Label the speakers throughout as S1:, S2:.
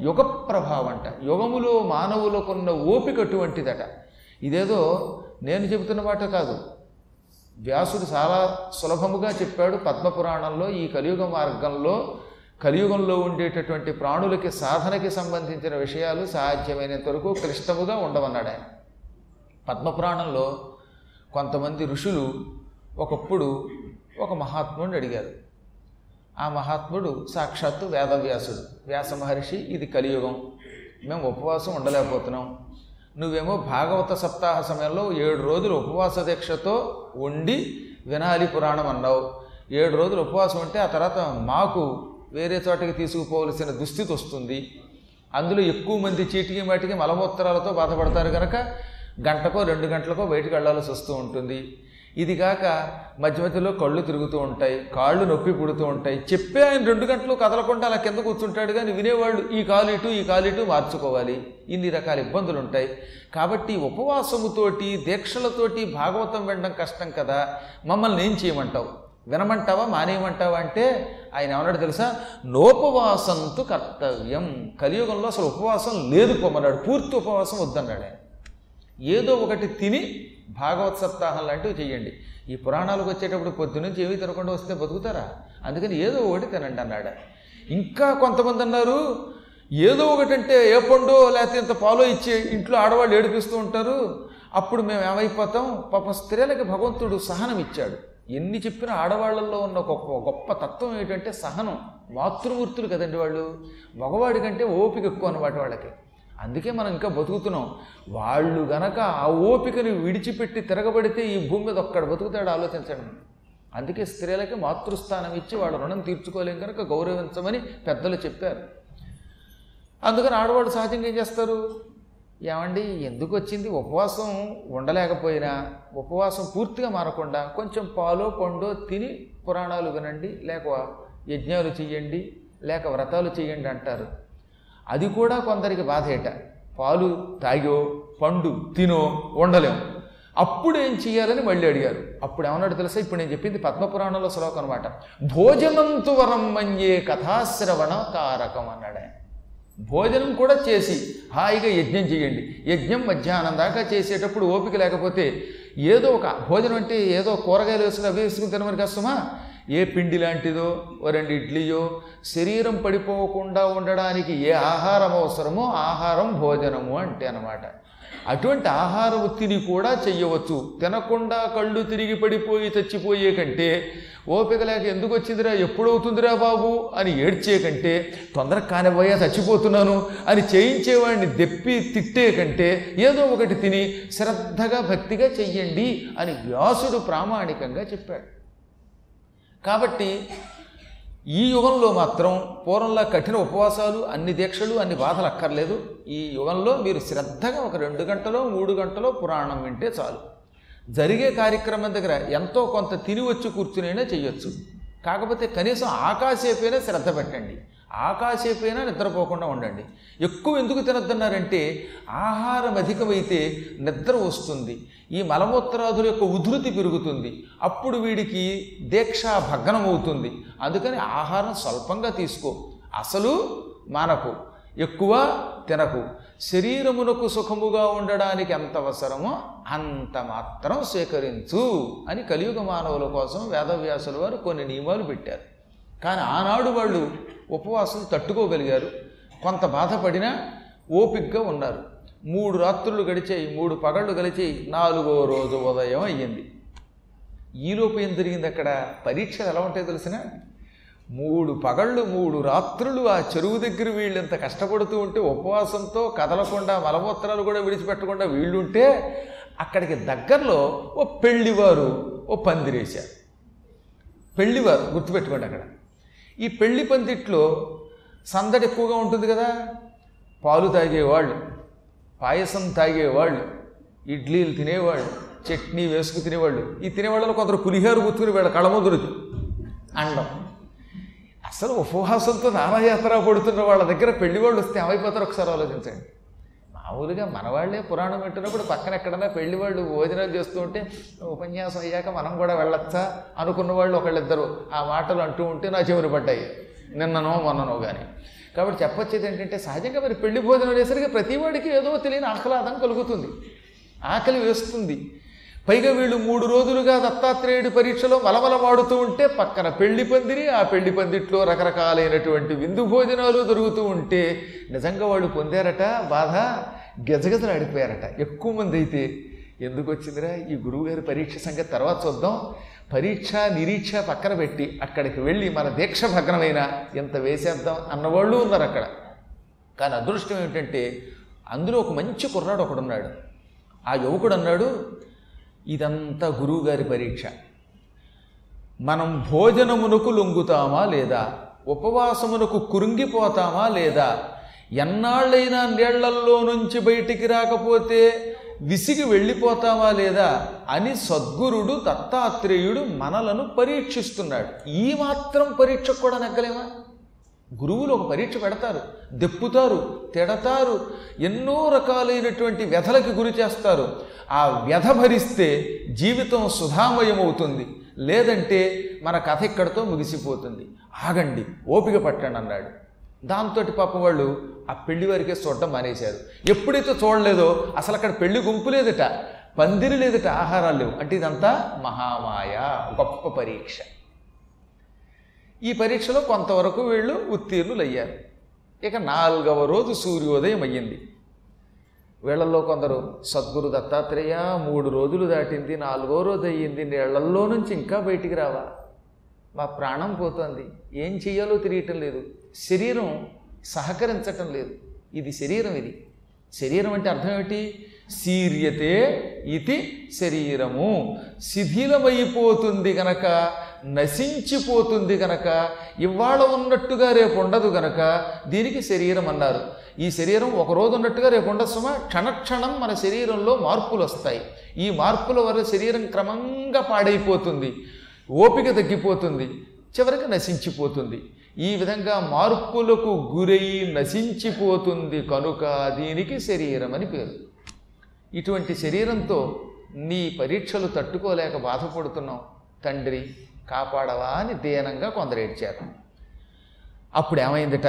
S1: యుగ ప్రభావం అంట యుగములో మానవులకున్న ఓపిక అటువంటిదట. ఇదేదో నేను చెబుతున్న మాట కాదు. వ్యాసుడు చాలా సులభముగా చెప్పాడు పద్మపురాణంలో ఈ కలియుగ మార్గంలో. కలియుగంలో ఉండేటటువంటి ప్రాణులకి సాధనకి సంబంధించిన విషయాలు సాధ్యమైనంత వరకు క్లిష్టముగా ఉండవన్నాడు ఆయన. పద్మపురాణంలో కొంతమంది ఋషులు ఒకప్పుడు ఒక మహాత్ముడిని అడిగారు. ఆ మహాత్ముడు సాక్షాత్తు వేదవ్యాసుడు. వ్యాస మహర్షి ఇది కలియుగం. మేము ఉపవాసం ఉండలేకపోతున్నాం. నువ్వేమో భాగవత సప్తాహ సమయంలో ఏడు రోజులు ఉపవాస దీక్షతో ఉండి వినాలి పురాణం అన్నావు. ఏడు రోజులు ఉపవాసం ఉంటే ఆ తర్వాత మాకు వేరే చోటకి తీసుకుపోవలసిన దుస్థితి వస్తుంది. అందులో ఎక్కువ మంది చీటికి మాటికి మలమూత్రాలతో బాధపడతారు కనుక గంటకో రెండు గంటలకో బయటికి వెళ్ళాల్సి వస్తూ ఉంటుంది. ఇది కాక మధ్య మధ్యలో కళ్ళు తిరుగుతూ ఉంటాయి కాళ్ళు నొప్పి పుడుతూ ఉంటాయి. చెప్పే ఆయన రెండు గంటలు కదలకుండా అలా కింద కూర్చుంటాడు కానీ వినేవాళ్ళు ఈ కాలు ఇటు ఈ కాలు ఇటు మార్చుకోవాలి. ఇన్ని రకాల ఇబ్బందులు ఉంటాయి. కాబట్టి ఉపవాసముతోటి దీక్షలతోటి భాగవతం వినడం కష్టం కదా. మమ్మల్ని ఏం చేయమంటావు? వినమంటావా? మానేయమంటావా అంటే ఆయన ఏమన్నాడు తెలుసా? నోపవాసంతు కర్తవ్యం. కలియుగంలో అసలు ఉపవాసం లేదు పొమ్మన్నాడు. పూర్తి ఉపవాసం వద్దన్నాడు ఆయన. ఏదో ఒకటి తిని భాగవత్ సప్తాహం లాంటివి చేయండి ఈ పురాణాలకు వచ్చేటప్పుడు పొద్దునుంచి ఏమీ తినకుండా వస్తే బతుకుతారా? అందుకని ఏదో ఒకటి తినండి అన్నాడు. ఇంకా కొంతమంది అన్నారు ఏదో ఒకటి అంటే ఏ పండు లేకపోతే ఇంత పాలో ఇచ్చి ఇంట్లో ఆడవాళ్ళు ఏడిపిస్తూ ఉంటారు. అప్పుడు మేము ఏమైపోతాం? పాప స్త్రీలకి భగవంతుడు సహనం ఇచ్చాడు. ఎన్ని చెప్పినా ఆడవాళ్ళల్లో ఉన్న గొప్ప గొప్ప తత్వం ఏంటంటే సహనం. మాతృమూర్తులు కదండి వాళ్ళు? మగవాడి కంటే ఓపిక ఎక్కువ అన్నమాట వాళ్ళకి. అందుకే మనం ఇంకా బతుకుతున్నాం. వాళ్ళు గనక ఆ ఓపికని విడిచిపెట్టి తిరగబడితే ఈ భూమి మీద ఒక్కడ బతుకుతాడు ఆలోచించండి. అందుకే స్త్రీలకి మాతృస్థానం ఇచ్చి వాళ్ళ రుణం తీర్చుకోలేం కనుక గౌరవించమని పెద్దలు చెప్పారు. అందుకని ఆడవాళ్ళు సహజంగా ఏం చేస్తారు? ఏమండి ఎందుకు వచ్చింది? ఉపవాసం ఉండలేకపోయినా ఉపవాసం పూర్తిగా మారకుండా కొంచెం పాలో పండో తిని పురాణాలు వినండి లేక యజ్ఞాలు చెయ్యండి లేక వ్రతాలు చేయండి అంటారు. అది కూడా కొందరికి బాధేట పాలు తాగో పండు తినో ఉండలేము అప్పుడు ఏం చేయాలని మళ్ళీ అడిగారు. అప్పుడు ఏమన్నాడు తెలుసా? ఇప్పుడు నేను చెప్పింది పద్మపురాణంలో శ్లోకం అనమాట భోజనంతు వరం మన్యే కథాశ్రవణ కారకం అన్నాడు. భోజనం కూడా చేసి హాయిగా యజ్ఞం చేయండి. యజ్ఞం మధ్యాహ్నం దాకా చేసేటప్పుడు ఓపిక లేకపోతే ఏదో ఒక భోజనం అంటే ఏదో కూరగాయలు వేసుకుని అవి వేసుకుని తినమని కష్టమా ఏ పిండి లాంటిదో రెండు ఇడ్లీయో శరీరం పడిపోకుండా ఉండడానికి ఏ ఆహారం అవసరమో ఆహారం భోజనము అంటే అనమాట అటువంటి ఆహారం తిని కూడా చెయ్యవచ్చు. తినకుండా కళ్ళు తిరిగి పడిపోయి చచ్చిపోయే కంటే ఓపిక లేక ఎందుకు వచ్చిందిరా ఎప్పుడవుతుందిరా బాబు అని ఏడ్చే కంటే తొందరగా కానివ్వయా చచ్చిపోతున్నాను అని చేయించేవాడిని దెప్పి తిట్టే కంటే ఏదో ఒకటి తిని శ్రద్ధగా భక్తిగా చెయ్యండి అని వ్యాసుడు ప్రామాణికంగా చెప్పాడు. కాబట్టి ఈ యుగంలో మాత్రం పూర్వంలా కఠిన ఉపవాసాలు అన్ని దీక్షలు అన్ని బాధలు అక్కర్లేదు. ఈ యుగంలో మీరు శ్రద్ధగా ఒక రెండు గంటలో మూడు గంటలో పురాణం వింటే చాలు. జరిగే కార్యక్రమం దగ్గర ఎంతో కొంత తిని వచ్చి కూర్చునైనా చేయొచ్చు కాకపోతే కనీసం ఆకాశేపైనా శ్రద్ధ పెట్టండి. ఆకాశేపైనా నిద్రపోకుండా ఉండండి. ఎక్కువ ఎందుకు తినొద్దన్నారంటే ఆహారం అధికమైతే నిద్ర వస్తుంది. ఈ మలమూత్రాదుల యొక్క ఉధృతి పెరుగుతుంది. అప్పుడు వీడికి దీక్ష భగ్నం అవుతుంది అందుకని ఆహారం స్వల్పంగా తీసుకో. అసలు మానకు. ఎక్కువ తినకు. శరీరమునకు సుఖముగా ఉండడానికి ఎంత అవసరమో అంత మాత్రం స్వీకరించు అని కలియుగ మానవుల కోసం వేదవ్యాసుల వారు కొన్ని నియమాలు పెట్టారు. కానీ ఆనాడు వాళ్ళు ఉపవాసం తట్టుకోగలిగారు. కొంత బాధపడినా ఓపిక్గా ఉన్నారు. మూడు రాత్రులు గడిచాయి మూడు పగళ్ళు గడిచి నాలుగో రోజు ఉదయం అయ్యింది. ఈలోపు ఏం జరిగింది అక్కడ? పరీక్షలు ఎలా ఉంటాయో తెలిసిన? మూడు పగళ్ళు మూడు రాత్రులు ఆ చెరువు దగ్గర వీళ్ళు ఇంత కష్టపడుతూ ఉంటే ఉపవాసంతో కదలకుండా మలమూత్రాలు కూడా విడిచిపెట్టకుండా వీళ్ళుంటే అక్కడికి దగ్గరలో ఓ పెళ్ళివారు ఓ పందిరేశారు. పెళ్ళివారు గుర్తుపెట్టుకోండి అక్కడ. ఈ పెళ్ళి పందిట్లో సందడి ఎక్కువగా ఉంటుంది కదా. పాలు తాగేవాళ్ళు పాయసం తాగేవాళ్ళు ఇడ్లీలు తినేవాళ్ళు చట్నీ వేసుకు తినేవాళ్ళు. ఈ తినేవాళ్ళలో కొందరు పులిహారు గుర్తుకుని వీళ్ళ కళ్ళ అండం. అసలు ఉపవాసంతో నానాయాత్ర పడుతున్న వాళ్ళ దగ్గర పెళ్ళి వాళ్ళు వస్తే ఏమైపోతారు ఒకసారి ఆలోచించండి. మామూలుగా మనవాళ్ళే పురాణం వింటున్నప్పుడు పక్కన ఎక్కడన్నా పెళ్ళి వాళ్ళు భోజనాలు చేస్తూ ఉంటే ఉపన్యాసం అయ్యాక మనం కూడా వెళ్ళొచ్చా? అనుకున్న వాళ్ళు ఒకళ్ళిద్దరు ఆ మాటలు అంటూ ఉంటే నా చెవులు పడ్డాయి. నిన్ననో మొన్ననో కానీ కాబట్టి చెప్పొచ్చేది ఏంటంటే సహజంగా మరి పెళ్ళి భోజనం వేసరికి ప్రతివాడికి ఏదో తెలియని ఆహ్లాదం కలుగుతుంది. ఆకలి వేస్తుంది. పైగా వీళ్ళు మూడు రోజులుగా దత్తాత్రేయుడి పరీక్షలో మలమల వాడుతూ ఉంటే పక్కన పెళ్ళి పందిరి ఆ పెళ్ళి పందిట్లో రకరకాలైనటువంటి విందు భోజనాలు దొరుకుతూ ఉంటే నిజంగా వాళ్ళు పొందారట? బాధ? గజగజలు ఆడిపోయారట. ఎక్కువ మంది అయితే ఎందుకు వచ్చిందిరా? ఈ గురువుగారి పరీక్ష సంగతి తర్వాత చూద్దాం. పరీక్ష నిరీక్ష పక్కన పెట్టి అక్కడికి వెళ్ళి మన దీక్ష భగ్నమైన ఎంత వేసేద్దాం అన్నవాళ్ళు ఉన్నారు అక్కడ. కానీ అదృష్టం ఏమిటంటే అందులో ఒక మంచి కుర్రాడు ఒకడున్నాడు. ఆ యువకుడు అన్నాడు ఇదంతా గురువుగారి పరీక్ష. మనం భోజనమునకు లొంగుతామా లేదా? ఉపవాసమునకు కురుంగిపోతామా లేదా? ఎన్నాళ్ళైనా నీళ్ళల్లో నుంచి బయటికి రాకపోతే విసిగి వెళ్ళిపోతావా లేదా అని సద్గురుడు దత్తాత్రేయుడు మనలను పరీక్షిస్తున్నాడు. ఈ మాత్రం పరీక్ష కూడా నెగ్గలేమా? గురువులు ఒక పరీక్ష పెడతారు దెప్పుతారు తిడతారు ఎన్నో రకాలైనటువంటి వ్యధలకి గురి చేస్తారు. ఆ వ్యధ భరిస్తే జీవితం సుధామయమవుతుంది. లేదంటే మన కథ ఇక్కడితో ముగిసిపోతుంది. ఆగండి ఓపిక పట్టండి అన్నాడు. దాంతో పాపం వాళ్ళు ఆ పెళ్ళి వరకే చూడటం మానేశారు. ఎప్పుడైతే చూడలేదో అసలు అక్కడ పెళ్ళి గుంపు లేదట పందిరి లేదట ఆహారాలు లేవు. అంటే ఇదంతా మహామాయ గొప్ప పరీక్ష. ఈ పరీక్షలో కొంతవరకు వీళ్ళు ఉత్తీర్ణులు అయ్యారు. ఇక నాలుగవ రోజు సూర్యోదయం అయ్యింది. వీళ్ళల్లో కొందరు సద్గురు దత్తాత్రేయ మూడు రోజులు దాటింది నాలుగో రోజు అయ్యింది నీళ్ళల్లో నుంచి ఇంకా బయటికి రావా మా ప్రాణం పోతుంది. ఏం చెయ్యాలో తెలియటం లేదు. శరీరం సహకరించటం లేదు. ఇది శరీరం ఇది. శరీరం అంటే అర్థం ఏమిటి? శీర్యతే ఇది శరీరము. శిథిలమైపోతుంది గనక నశించిపోతుంది గనక ఇవాళ ఉన్నట్టుగా రేపు ఉండదు గనక దీనికి శరీరం అన్నారు. ఈ శరీరం ఒకరోజు ఉన్నట్టుగా రేపు ఉండదు సుమా క్షణక్షణం మన శరీరంలో మార్పులు వస్తాయి. ఈ మార్పుల వల్ల శరీరం క్రమంగా పాడైపోతుంది. ఓపిక తగ్గిపోతుంది. చివరికి నశించిపోతుంది. ఈ విధంగా మార్పులకు గురై నశించిపోతుంది కనుక దీనికి శరీరం అని పేరు. ఇటువంటి శరీరంతో నీ పరీక్షలు తట్టుకోలేక బాధపడుతున్నావు. తండ్రి కాపాడవా అని దీనంగా కొందరు ఏడ్చారు. అప్పుడు ఏమైందిట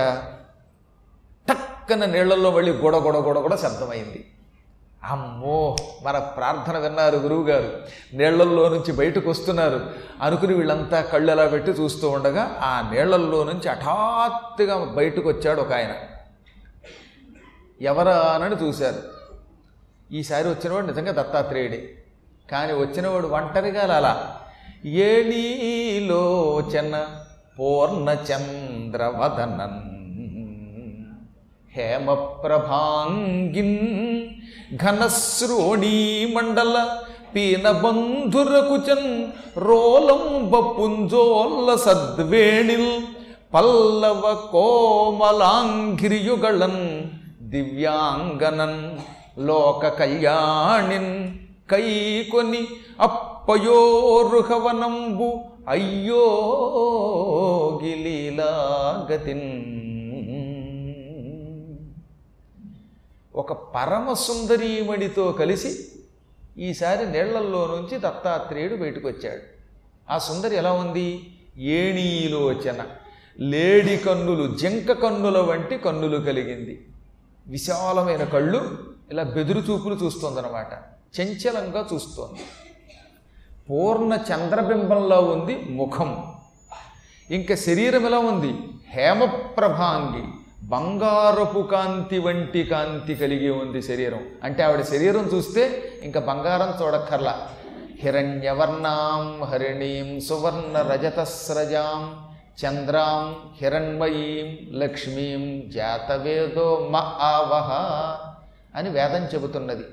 S1: టక్కన నీళ్ళలో మళ్ళీ గొడగొడ గొడ గొడ శబ్దమైంది. అమ్మో మన ప్రార్థన విన్నారు గురువుగారు. నీళ్ళల్లో నుంచి బయటకు వస్తున్నారు. అనుకుని వీళ్ళంతా కళ్ళు ఎలా పెట్టి చూస్తూ ఉండగా ఆ నీళ్ళల్లో నుంచి హఠాత్తుగా బయటకు వచ్చాడు ఒక ఆయన. ఎవరానని చూశారు. ఈసారి వచ్చినవాడు నిజంగా దత్తాత్రేయుడే. కానీ వచ్చినవాడు ఒంటరిగా అలా ఏణీలోచన పూర్ణచంద్రవదనన్. హేమప్రభాంగిన్ ఘనశ్రోణీమండల పీనబంధురకుచన్ రోలంబ పుంజోల్ల సద్వేణిల్ పల్లవ కోమలాంఘ్రియుగళన్ దివ్యాంగనన్ లోక కళ్యాణిన్ కైకొని అప్పయోరుహవనంబు అయ్యో ఒక పరమ సుందరీమణితో కలిసి ఈసారి నీళ్ళల్లో నుంచి దత్తాత్రేయుడు బయటకు వచ్చాడు ఆ సుందరి ఎలా ఉంది? ఏణీలోచన లేడి కన్నులు జింక కన్నుల వంటి కన్నులు కలిగింది. విశాలమైన కళ్ళు ఇలా బెదురు చూపులు చూస్తోందనమాట చంచలంగా చూస్తోంది. పూర్ణ చంద్రబింబంలో ఉంది ముఖం. ఇంకా శరీరం ఎలా ఉంది? హేమప్రభాంగి. బంగారపు కాంతి వంటి కాంతి కలిగి ఉంది శరీరం. అంటే ఆవిడ శరీరం చూస్తే ఇంకా బంగారం చూడక్కర్లా. హిరణ్యవర్ణాం హరిణీం సువర్ణ రజతస్రజాం చంద్రాం హిరణ్మయీం లక్ష్మీం జాతవేదో మ ఆవహ అని వేదం చెబుతున్నది.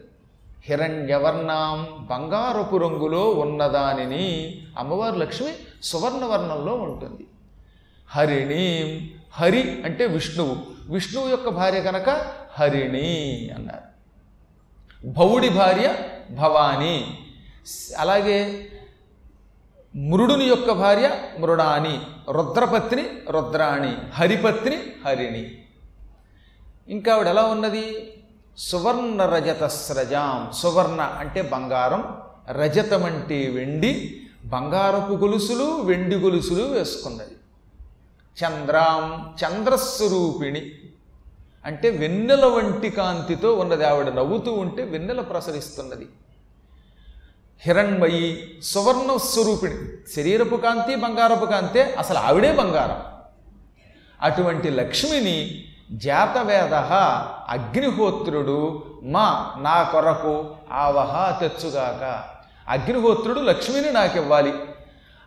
S1: హిరణ్యవర్ణాం బంగారపు రంగులో ఉన్నదానిని అమ్మవారు లక్ష్మి సువర్ణవర్ణంలో ఉంటుంది. హరిణీం హరి అంటే విష్ణువు. విష్ణువు యొక్క భార్య కనుక హరిణి అన్నారు. భవుడి భార్య భవాని. అలాగే మృడుని యొక్క భార్య మృడాని రుద్రపత్ని రుద్రాణి. హరిపత్ని హరిణి. ఇంకా ఆవిడ ఎలా ఉన్నది? సువర్ణ రజత స్రజాం. సువర్ణ అంటే బంగారం. రజతం అంటే వెండి. బంగారపు గొలుసులు వెండి గొలుసులు వేసుకున్నది. చంద్రాం చంద్రస్వరూపిణి. అంటే వెన్నెల వంటి కాంతితో ఉన్నది ఆవిడ నవ్వుతూ ఉంటే వెన్నెల ప్రసరిస్తున్నది. హిరణ్మయి సువర్ణ స్వరూపిణి శరీరపు కాంతి బంగారపు కాంతే అసలు ఆవిడే బంగారం. అటువంటి లక్ష్మిని జాతవేద అగ్నిహోత్రుడు మా నా కొరకు ఆవహ తెచ్చుగాక. అగ్నిహోత్రుడు లక్ష్మిని నాకు ఇవ్వాలి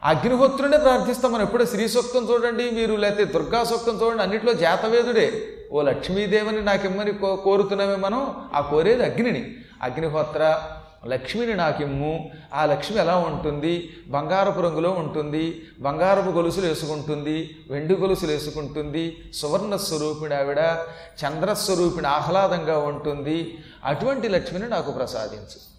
S1: అగ్నిహోత్రుడే ప్రార్థిస్తాం. మనం ఎప్పుడో శ్రీ సూక్తం చూడండి మీరు లేకపోతే దుర్గా సూక్తం చూడండి అన్నింటిలో జాతవేదుడే. ఓ లక్ష్మీదేవిని నాకిమ్మని కో కోరుతున్నామే మనం ఆ కోరేది అగ్నిని. అగ్నిహోత్ర లక్ష్మిని నాకిమ్ము. ఆ లక్ష్మి ఎలా ఉంటుంది? బంగారపు రంగులో ఉంటుంది బంగారపు గొలుసులు వేసుకుంటుంది వెండి గొలుసులు వేసుకుంటుంది సువర్ణ స్వరూపిణి ఆవిడ చంద్రస్వరూపిణి ఆహ్లాదంగా ఉంటుంది. అటువంటి లక్ష్మిని నాకు ప్రసాదించు.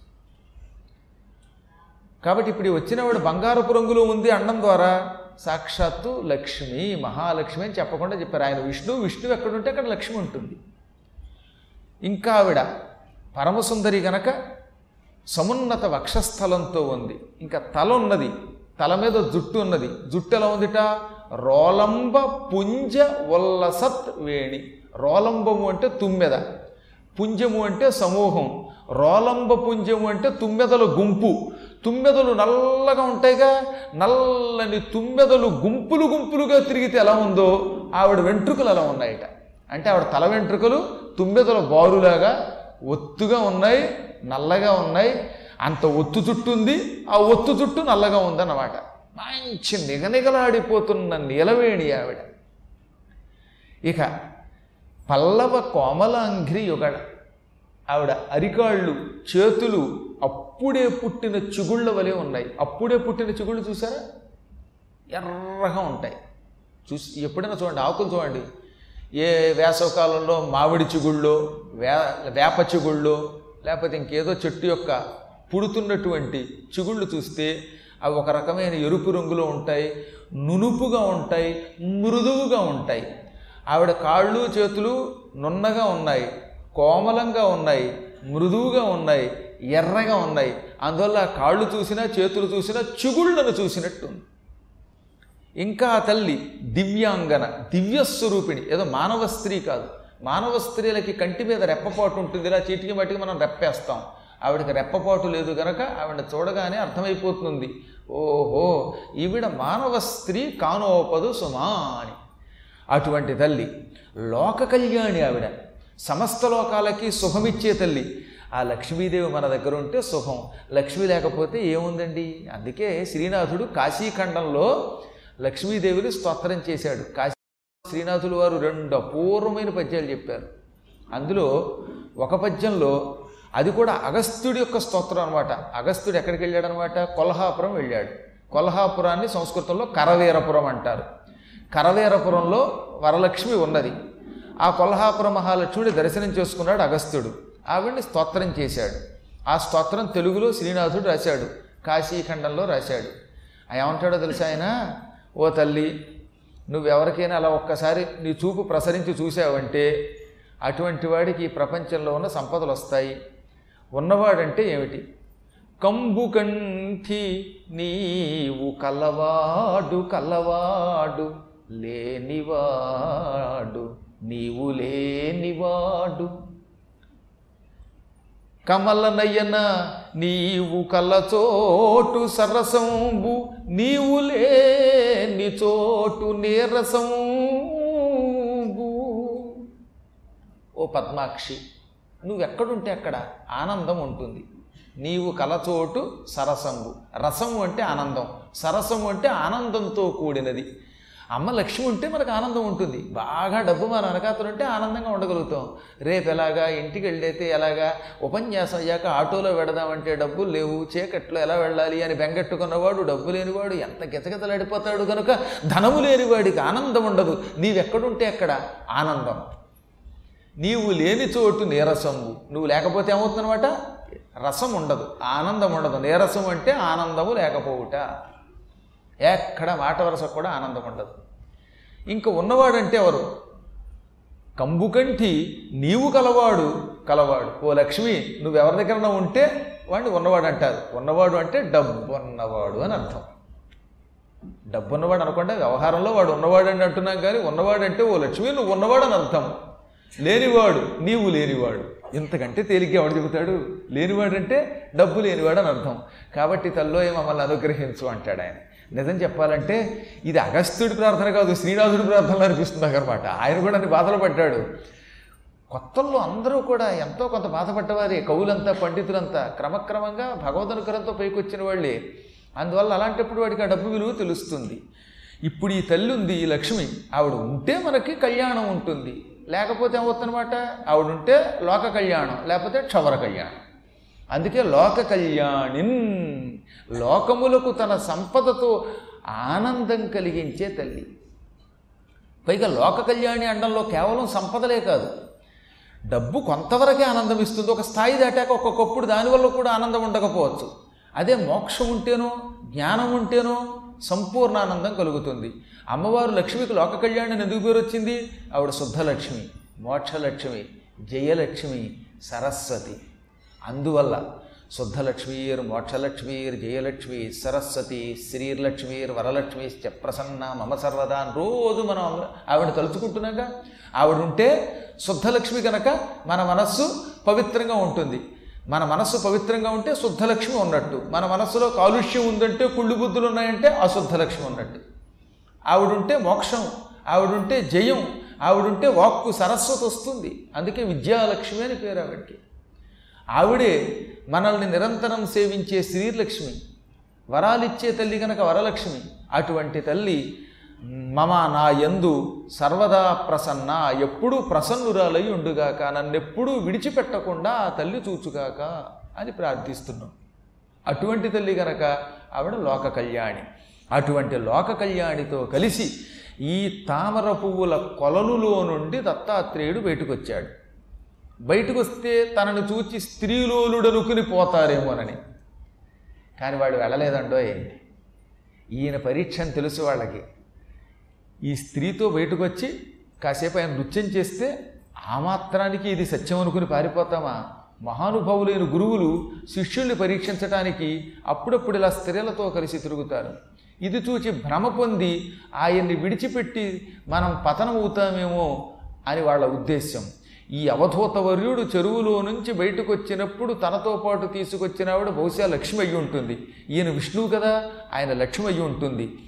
S1: కాబట్టి ఇప్పుడు వచ్చినవాడు బంగారపు రంగులో ఉంది అన్నం ద్వారా. సాక్షాత్తు లక్ష్మి మహాలక్ష్మి అని చెప్పకుండా చెప్పారు. ఆయన విష్ణు విష్ణువు ఎక్కడుంటే అక్కడ లక్ష్మి ఉంటుంది. ఇంకా ఆవిడ పరమసుందరి గనక సమున్నత వక్షస్థలంతో ఉంది. ఇంకా తల ఉన్నది. తల మీద జుట్టు ఉన్నది. జుట్టు ఎలా ఉందిట? రోలంబ పుంజ వల్లసత్ వేణి. రోలంబము అంటే తుమ్మెద. పుంజము అంటే సమూహం. రోలంబ పుంజము అంటే తుమ్మెదల గుంపు. తుమ్మెదలు నల్లగా ఉంటాయిగా నల్లని తుమ్మెదలు గుంపులు గుంపులుగా తిరిగితే ఎలా ఉందో ఆవిడ వెంట్రుకలు అలా ఉన్నాయట. అంటే ఆవిడ తల వెంట్రుకలు తుమ్మెదల బారులాగా ఒత్తుగా ఉన్నాయి నల్లగా ఉన్నాయి అంత ఒత్తు చుట్టూ ఉంది ఆ ఒత్తు చుట్టూ నల్లగా ఉందన్నమాట. మంచి నిగనిగలాడిపోతున్న నీలవేణి ఆవిడ. ఇక పల్లవ కోమలాంఘ్రి యుగడ ఆవిడ అరికాళ్ళు చేతులు అప్పుడే పుట్టిన చిగుళ్ళ వలె ఉన్నాయి. అప్పుడే పుట్టిన చిగుళ్ళు చూసారా? ఎర్రగా ఉంటాయి. చూసి ఎప్పుడైనా చూడండి ఆకులు చూడండి. ఏ వేసవకాలంలో మామిడి చిగుళ్ళో వే వేప చిగుళ్ళో లేకపోతే ఇంకేదో చెట్టు యొక్క పుడుతున్నటువంటి చిగుళ్ళు చూస్తే అవి ఒక రకమైన ఎరుపు రంగులో ఉంటాయి నునుపుగా ఉంటాయి మృదువుగా ఉంటాయి. ఆవిడ కాళ్ళు చేతులు నున్నగా ఉన్నాయి కోమలంగా ఉన్నాయి మృదువుగా ఉన్నాయి. ఎర్రగా ఉన్నాయి. అందువల్ల కాళ్ళు చూసినా చేతులు చూసినా చిగుళ్ళను చూసినట్టుంది. ఇంకా ఆ తల్లి దివ్యాంగన దివ్యస్వరూపిణి ఏదో మానవ స్త్రీ కాదు. మానవ స్త్రీలకి కంటి మీద రెప్పపాటు ఉంటుంది ఇలా చీటికి మట్టికి మనం రెప్పేస్తాం. ఆవిడకి రెప్పపాటు లేదు కనుక ఆవిడ చూడగానే అర్థమైపోతుంది. ఓహో ఈవిడ మానవ స్త్రీ కానోపదు సుమా అని. అటువంటి తల్లి లోక కళ్యాణి ఆవిడ. సమస్త లోకాలకి శుభమిచ్చే తల్లి. ఆ లక్ష్మీదేవి మన దగ్గర ఉంటే సుఖం లక్ష్మి లేకపోతే ఏముందండి? అందుకే శ్రీనాథుడు కాశీఖండంలో లక్ష్మీదేవిని స్తోత్రం చేశాడు. కాశీ శ్రీనాథులు వారు రెండు అపూర్వమైన పద్యాలు చెప్పారు. అందులో ఒక పద్యంలో అది కూడా అగస్త్యుడి యొక్క స్తోత్రం అనమాట అగస్త్యుడు ఎక్కడికి వెళ్ళాడనమాట కొల్హాపురం వెళ్ళాడు. కొల్హాపురాన్ని సంస్కృతంలో కరవీరపురం అంటారు. కరవీరపురంలో వరలక్ష్మి ఉన్నది. ఆ కొల్హాపుర మహాలక్ష్మిని దర్శనం చేసుకున్నాడు అగస్త్యుడు ఆవిడ్ని స్తోత్రం చేశాడు. ఆ స్తోత్రం తెలుగులో శ్రీనాథుడు రాశాడు. కాశీఖండంలో రాశాడు. ఏమంటాడో తెలుసా ఆయన? ఓ తల్లి నువ్వెవరికైనా అలా ఒక్కసారి నీ చూపు ప్రసరించి చూసావంటే అటువంటి వాడికి ఈ ప్రపంచంలో ఉన్న సంపదలు వస్తాయి. ఉన్నవాడంటే ఏమిటి? కంబు కంఠి నీవు కలవాడు కలవాడు లేనివాడు నీవు లేనివాడు కమలనయ్యన నీవు కలచోటు సరసంబు నీవు లేని చోటు నీరసంబు. ఓ పద్మాక్షి నువ్వెక్కడుంటే అక్కడ ఆనందం ఉంటుంది. నీవు కలచోటు సరసంబు. రసము అంటే ఆనందం. సరసము అంటే ఆనందంతో కూడినది. అమ్మ లక్ష్మి ఉంటే మనకు ఆనందం ఉంటుంది. బాగా డబ్బు మన వెనకాతలు ఉంటే ఆనందంగా ఉండగలుగుతాం. రేపు ఎలాగా ఇంటికి వెళ్ళైతే ఎలాగా ఉపన్యాసం అయ్యాక ఆటోలో వెడదామంటే డబ్బులు లేవు చీకట్లో ఎలా వెళ్ళాలి అని బెంగట్టుకున్నవాడు డబ్బు లేనివాడు ఎంత గితగితలాడిపోతాడు కనుక ధనము లేనివాడికి ఆనందం ఉండదు. నీవెక్కడుంటే అక్కడ ఆనందం. నీవు లేని చోటు నీరసము. నువ్వు లేకపోతే ఏమవుతుందన్నమాట? రసం ఉండదు. ఆనందం ఉండదు. నీరసం అంటే ఆనందము లేకపోవుట. ఎక్కడ మాట వరస కూడా ఆనందం ఉండదు. ఇంక ఉన్నవాడంటే ఎవరు? కంబుకంటి నీవు కలవాడు కలవాడు. ఓ లక్ష్మి నువ్వెవరి దగ్గరన ఉంటే వాడిని ఉన్నవాడు అంటారు. ఉన్నవాడు అంటే డబ్బు ఉన్నవాడు అని అర్థం. డబ్బు ఉన్నవాడు అనకుండా వ్యవహారంలో వాడు ఉన్నవాడు అని అంటున్నాం కానీ ఉన్నవాడంటే ఓ లక్ష్మి నువ్వు ఉన్నవాడు అని అర్థం. లేనివాడు నీవు లేనివాడు. ఇంతకంటే తేలిగ్గా ఎవడు చెబుతాడు? లేనివాడంటే డబ్బు లేనివాడు అని అర్థం. కాబట్టి తల్లో మమ్మల్ని అనుగ్రహించు అంటాడు ఆయన. నిజం చెప్పాలంటే ఇది అగస్త్యుడి ప్రార్థన కాదు శ్రీనాథుడి ప్రార్థనలు అనిపిస్తుంది అనమాట ఆయన కూడా అన్ని బాధలు పడ్డాడు. కొత్తల్లో అందరూ కూడా ఎంతో కొంత బాధపడ్డవారే కవులంతా పండితులంతా. క్రమక్రమంగా భగవదనుకరంతో పైకొచ్చిన వాళ్ళే. అందువల్ల అలాంటప్పుడు వాడికి ఆ డబ్బు విలువ తెలుస్తుంది. ఇప్పుడు ఈ తల్లి ఉంది ఈ లక్ష్మి. ఆవిడ ఉంటే మనకి కళ్యాణం ఉంటుంది. లేకపోతే ఏమవుతుందన్నమాట? ఆవిడ ఉంటే లోక కళ్యాణం లేకపోతే క్షవర కళ్యాణం. అందుకే లోక కళ్యాణిన్ లోకములకు తన సంపదతో ఆనందం కలిగించే తల్లి. పైగా లోక కళ్యాణి అండంలో కేవలం సంపదలే కాదు. డబ్బు కొంతవరకే ఆనందం ఇస్తుంది ఒక స్థాయి దాటాక ఒక్కొక్కప్పుడు దానివల్ల కూడా ఆనందం ఉండకపోవచ్చు. అదే మోక్షం ఉంటేనో జ్ఞానం ఉంటేనో సంపూర్ణ ఆనందం కలుగుతుంది. అమ్మవారు లక్ష్మికి లోక కళ్యాణం ఎందుకు పేరు వచ్చింది ఆవిడ శుద్ధలక్ష్మి మోక్షలక్ష్మి జయలక్ష్మి సరస్వతి. అందువల్ల శుద్ధలక్ష్మీర్ మోక్షలక్ష్మీర్ జయలక్ష్మి సరస్వతి శ్రీర్లక్ష్మీర్ వరలక్ష్మి ప్రసన్న మమ సర్వదా రోజు మనం ఆవిడ తలుచుకుంటున్నాగా? ఆవిడ ఉంటే శుద్ధలక్ష్మి కనుక మన మనస్సు పవిత్రంగా ఉంటుంది. మన మనస్సు పవిత్రంగా ఉంటే శుద్ధలక్ష్మి ఉన్నట్టు. మన మనస్సులో కాలుష్యం ఉందంటే కుళ్ళు బుద్ధులు ఉన్నాయంటే అశుద్ధలక్ష్మి ఉన్నట్టు. ఆవిడుంటే మోక్షం ఆవిడుంటే జయం ఆవిడుంటే వాక్కు సరస్వతి వస్తుంది అందుకే విద్యాలక్ష్మి అని పేరు ఆవిడకి. ఆవిడే మనల్ని నిరంతరం సేవించే శ్రీలక్ష్మి. వరాలిచ్చే తల్లి కనుక వరలక్ష్మి. అటువంటి తల్లి మమ నా యందు సర్వదా ప్రసన్న. ఎప్పుడూ ప్రసన్నురాలై ఉండుగాక. నన్నెప్పుడూ విడిచిపెట్టకుండా ఆ తల్లి చూచుగాక అని ప్రార్థిస్తున్నాం. అటువంటి తల్లి గనక ఆవిడ లోక కళ్యాణి. అటువంటి లోక కళ్యాణితో కలిసి ఈ తామర పువ్వుల కొలలులో నుండి దత్తాత్రేయుడు బయటకొచ్చాడు. బయటకు వస్తే తనను చూచి స్త్రీలోలుడనుకుని పోతారేమోనని కానీ వాడు వెళ్ళలేదండో ఈయన పరీక్ష అని తెలుసు వాళ్ళకి. ఈ స్త్రీతో బయటకు వచ్చి కాసేపు ఆయన నృత్యం చేస్తే ఆ మాత్రానికి ఇది సత్యం అనుకుని పారిపోతామా? మహానుభావులైన గురువులు శిష్యుల్ని పరీక్షించడానికి అప్పుడప్పుడు ఇలా స్త్రీలతో కలిసి తిరుగుతారు. ఇది చూచి భ్రమ పొంది ఆయన్ని విడిచిపెట్టి మనం పతనం అవుతామేమో అని వాళ్ళ ఉద్దేశ్యం. ఈ అవధూతవర్యుడు చెరువులో నుంచి బయటకు వచ్చినప్పుడు తనతో పాటు తీసుకొచ్చిన ఆవిడ బహుశా లక్ష్మి అయ్యి ఉంటుంది. ఈయన విష్ణువు కదా ఆయన లక్ష్మి అయ్యి ఉంటుంది.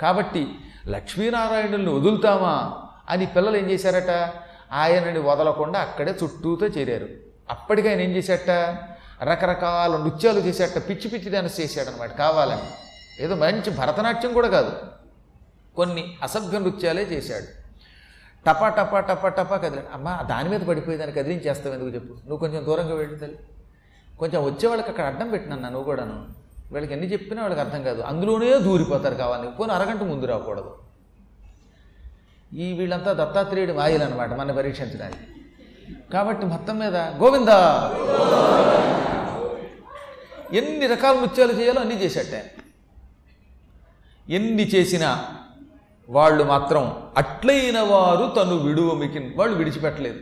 S1: కాబట్టి లక్ష్మీనారాయణుల్ని వదులుతామా అని పిల్లలు ఏం చేశారట? ఆయనని వదలకుండా అక్కడే చుట్టూతో చేరారు. అప్పటికి ఆయన ఏం చేశాట రకరకాల నృత్యాలు చేసేట పిచ్చి పిచ్చి డాన్స్ చేశాడనమాట కావాలని. ఏదో మంచి భరతనాట్యం కూడా కాదు. కొన్ని అసభ్య నృత్యాలే చేశాడు. టపా టపా టపా టపా కదిలి అమ్మ దాని మీద పడిపోయేదాన్ని కదిలించేస్తావు ఎందుకు చెప్పు? నువ్వు కొంచెం దూరంగా వెళ్ళి తల్లి. కొంచెం వచ్చే వాళ్ళకి అక్కడ అడ్డం పెట్టినన్నా నువ్వు కూడాను. వీళ్ళకి ఎన్ని చెప్పినా వాళ్ళకి అర్థం కాదు. అందులోనే దూరిపోతారు కావాలి పోనీ అరగంట ముందు రాకూడదు. ఈ వీళ్ళంతా దత్తాత్రేయుడి మాయలు అనమాట మన పరీక్షించడానికి. కాబట్టి మొత్తం మీద గోవిందా! ఎన్ని రకాల నృత్యాలు చేయాలో అన్నీ చేసేట ఎన్ని చేసినా వాళ్ళు మాత్రం అట్లయిన వారు తను విడువమికి వాళ్ళు విడిచిపెట్టలేదు.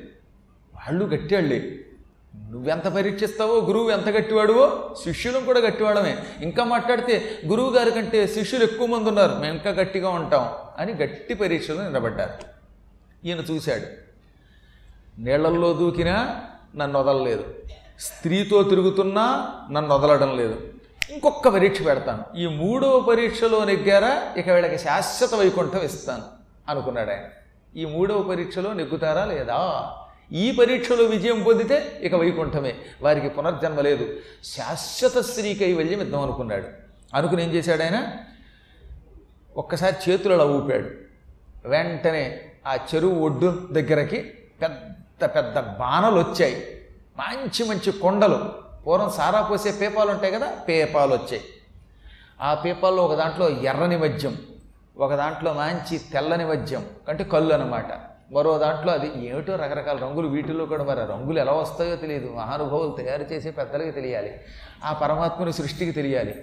S1: వాళ్ళు గట్టివాళ్ళే. నువ్వెంత పరీక్షిస్తావో గురువు ఎంత గట్టివాడువో శిష్యులను కూడా గట్టివాడమే ఇంకా మాట్లాడితే గురువు గారి కంటే శిష్యులు ఎక్కువ మంది ఉన్నారు. మేము ఇంకా గట్టిగా ఉంటాం అని గట్టి పరీక్షలు నిలబడ్డారు. ఈయన చూశాడు. నీళ్ళల్లో దూకినా నన్ను వదలలేదు. స్త్రీతో తిరుగుతున్నా నన్ను వదలడం లేదు. ఇంకొక పరీక్ష పెడతాను. ఈ మూడో పరీక్షలో నెగ్గారా? ఇక వీళ్ళకి శాశ్వత వైకుంఠం ఇస్తాను అనుకున్నాడు ఆయన. ఈ మూడవ పరీక్షలో నెగ్గుతారా లేదా? ఈ పరీక్షలో విజయం పొందితే ఇక వైకుంఠమే. వారికి పునర్జన్మ లేదు. శాశ్వత స్త్రీ కైవల్యం ఇద్దాం అనుకున్నాడు. అనుకుని ఏం చేశాడు ఆయన? ఒక్కసారి చేతులు అలా ఊపాడు. వెంటనే ఆ చెరువు ఒడ్డు దగ్గరకి పెద్ద పెద్ద బాణలు వచ్చాయి. మంచి మంచి కొండలు. పూర్వం సారా పోసే పేపాలు ఉంటాయి కదా పేపాలు వచ్చాయి. ఆ పేపాల్లో ఒక దాంట్లో ఎర్రని మద్యం ఒక దాంట్లో మంచి తెల్లని మద్యం అంటే కళ్ళు అనమాట మరో దాంట్లో అది ఏమిటో రకరకాల రంగులు వీటిల్లో కూడా మరి రంగులు ఎలా వస్తాయో తెలియదు. మహానుభావులు తయారు చేసే పెద్దలకి తెలియాలి. ఆ పరమాత్మని సృష్టికి తెలియాలి.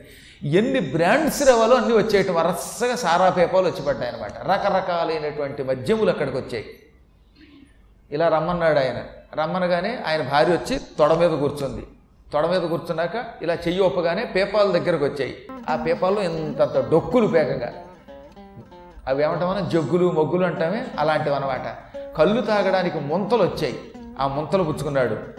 S1: ఎన్ని బ్రాండ్స్ రావాలో అన్నీ వచ్చేయటం వరసగా సారా పేపాలు వచ్చి పడ్డాయి అనమాట రకరకాలైనటువంటి మద్యములు అక్కడికి వచ్చాయి. ఇలా రమ్మన్నాడు ఆయన. రమ్మనగానే ఆయన భార్య వచ్చి తొడ మీద కూర్చుంది. తొడ మీద కూర్చున్నాక ఇలా చెయ్యి ఒప్పగానే పేపాల దగ్గరకు వచ్చాయి. ఆ పేపాల్లో ఇంతంత డొక్కులు పేకగా. అవి ఏమంటామన్నా జగ్గులు మొగ్గులు అంటామే అలాంటివి అనమాట కళ్ళు తాగడానికి ముంతలు వచ్చాయి. ఆ ముంతలు పుచ్చుకున్నాడు.